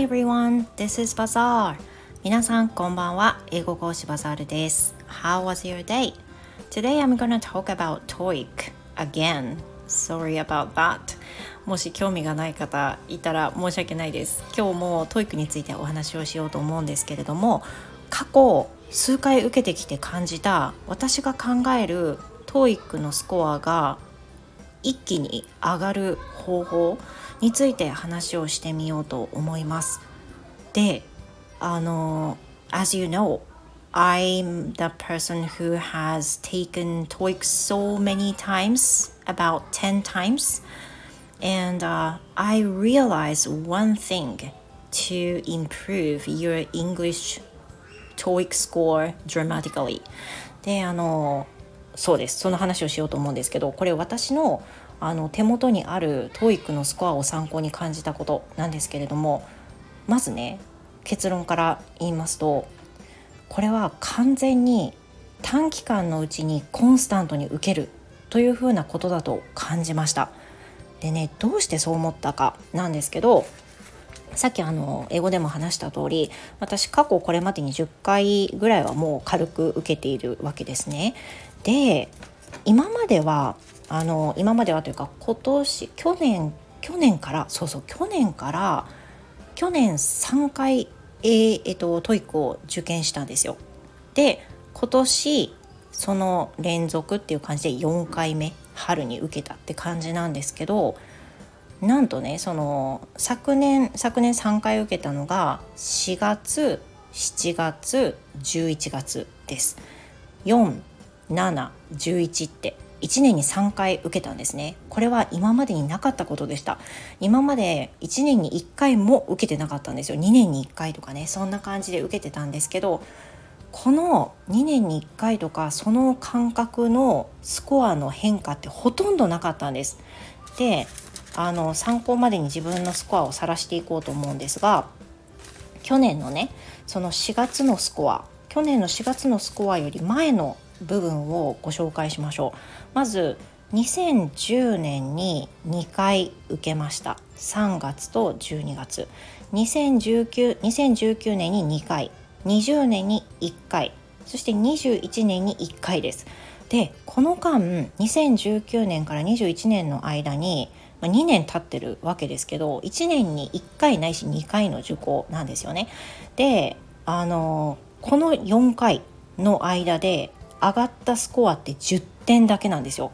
Hi everyone, this is Bazaar. 皆さんこんばんは。英語講師バザールです。How was your day? Today I'm gonna talk about TOEIC again. Sorry about that. もし興味がない方いたら申し訳ないです。今日も TOEIC についてお話をしようと思うんですけれども、過去数回受けてきて感じた私が考える TOEIC のスコアが一気に上がる方法について話をしてみようと思います。で、あの、as you know, I'm the person who has taken TOEIC so many times, about 10 times. And uh, I realize one thing to improve your English TOEIC score dramatically. で、あの、そうです。その話をしようと思うんですけど、これ私のあの手元にある TOEIC のスコアを参考に感じたことなんですけれどもまずね結論から言いますとこれは完全に短期間のうちにコンスタントに受けるというふうなことだと感じました。でねどうしてそう思ったかなんですけどさっきあの英語でも話した通り私過去これまでに10回ぐらいはもう軽く受けているわけですね。で今まではあの今まではというか今年去年去年からそうそう去年から去年3回、えーえーと、 TOEICを受験したんですよ。で今年その連続っていう感じで4回目春に受けたって感じなんですけどなんとねその昨年昨年3回受けたのが4月7月11月です。711って1年に3回受けたんですね。これは今までになかったことでした。今まで1年に1回も受けてなかったんですよ。2年に1回とかね。そんな感じで受けてたんですけどこの2年に1回とかその感覚のスコアの変化ってほとんどなかったんです。であの参考までに自分のスコアを晒していこうと思うんですが去年のねその4月のスコア去年の4月のスコアより前の部分をご紹介しましょう。まず2010年に2回受けました。3月と12月。2019, 2019年に2回。20年に1回。そして21年に1回です。でこの間2019年から21年の間に2年経ってるわけですけど1年に1回ないし2回の受講なんですよね。であのこの4回の間で上がったスコアって10点だけなんですよ。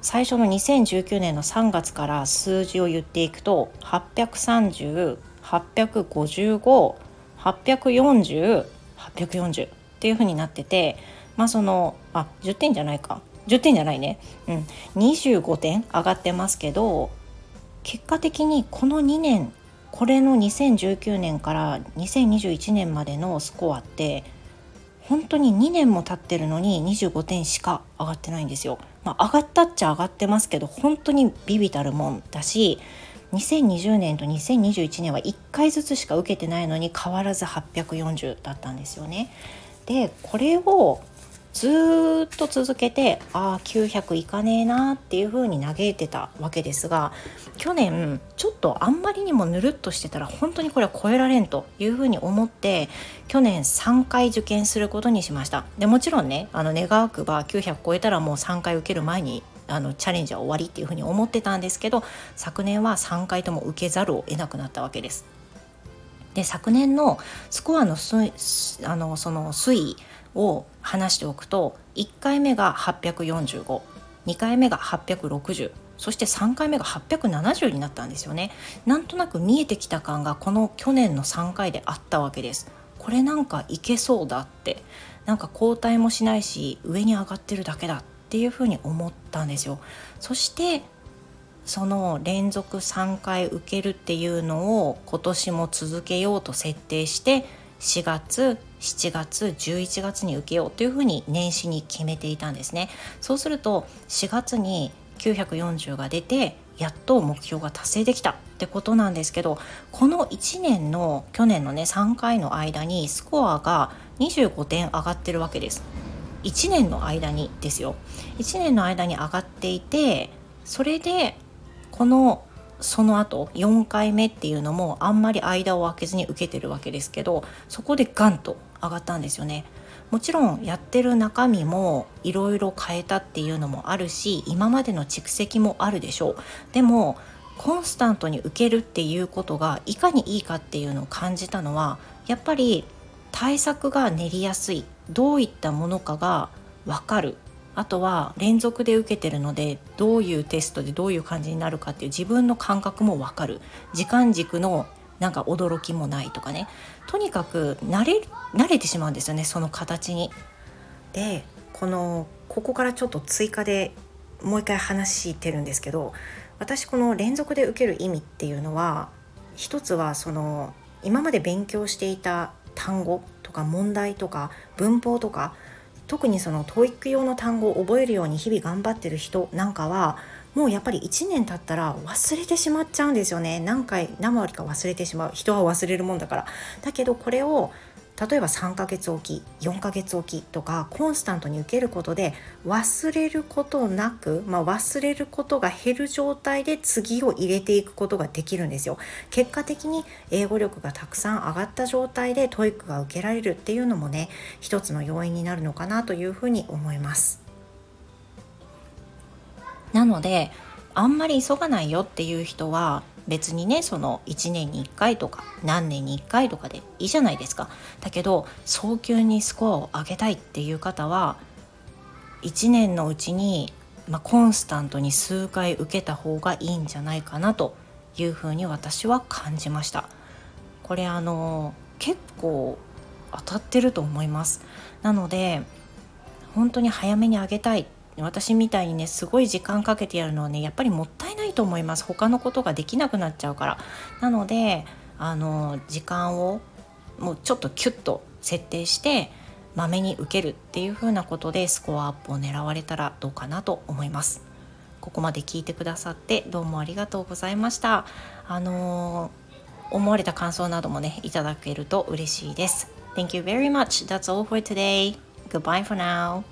最初の2019年の3月から数字を言っていくと830、855、840、840っていう風になっててまあそのあ10点じゃないか。10点じゃないね。うん。25点上がってますけど結果的にこの2年これの2019年から2021年までのスコアって本当に2年も経ってるのに25点しか上がってないんですよ。まあ、上がったっちゃ上がってますけど本当にビビたるもんだし2020年と2021年は1回ずつしか受けてないのに変わらず840だったんですよね。でこれをずっと続けてああ900いかねえなっていう風に嘆いてたわけですが去年ちょっとあんまりにもぬるっとしてたら本当にこれは超えられんという風に思って去年3回受験することにしましたでもちろんねあの願わくば900超えたらもう3回受ける前にあのチャレンジは終わりっていうふうに思ってたんですけど昨年は3回とも受けざるを得なくなったわけです。で昨年のスコアのあのその推移を話しておくと1回目が8452回目が860そして3回目が870になったんですよね。なんとなく見えてきた感がこの去年の3回であったわけです。これなんかいけそうだって。なんか交代もしないし上に上がってるだけだっていうふうに思ったんですよ。そしてその連続3回受けるっていうのを今年も続けようと設定して4月7月11月に受けようというふうに年始に決めていたんですね。そうすると4月に940が出てやっと目標が達成できたってことなんですけどこの1年の去年のね3回の間にスコアが25点上がってるわけです。1年の間にですよ。1年の間に上がっていてそれでこのその後4回目っていうのもあんまり間を空けずに受けてるわけですけどそこでガンと上がったんですよね。もちろんやってる中身もいろいろ変えたっていうのもあるし今までの蓄積もあるでしょう。でもコンスタントに受けるっていうことがいかにいいかっていうのを感じたのはやっぱり対策が練りやすい。どういったものかが分かる。あとは連続で受けてるのでどういうテストでどういう感じになるかっていう自分の感覚も分かる時間軸のなんか驚きもないとかねとにかく慣れ慣れてしまうんですよねその形に。でこのここからちょっと追加でもう一回話してるんですけど私この連続で受ける意味っていうのは一つはその今まで勉強していた単語とか問題とか文法とか特にその TOEIC 用の単語を覚えるように日々頑張ってる人なんかはもうやっぱり1年経ったら忘れてしまっちゃうんですよね。何回何割か忘れてしまう。人は忘れるもんだから。だけどこれを例えば3ヶ月おき4ヶ月おきとかコンスタントに受けることで忘れることなく、まあ、忘れることが減る状態で次を入れていくことができるんですよ。結果的に英語力がたくさん上がった状態で TOEIC が受けられるっていうのもね一つの要因になるのかなというふうに思います。なのであんまり急がないよっていう人は別にねその1年に1回とか何年に1回とかでいいじゃないですか。だけど早急にスコアを上げたいっていう方は1年のうちに、まあ、コンスタントに数回受けた方がいいんじゃないかなというふうに私は感じました。これあの結構当たってると思います。なので本当に早めに上げたい。私みたいにねすごい時間かけてやるのはねやっぱりもったいないと思います他のことができなくなっちゃうからなのであの時間をもうちょっとキュッと設定してまめに受けるっていう風なことでスコアアップを狙われたらどうかなと思いますここまで聞いてくださってどうもありがとうございましたあの思われた感想などもねいただけると嬉しいです Thank you very much. That's all for today. Goodbye for now.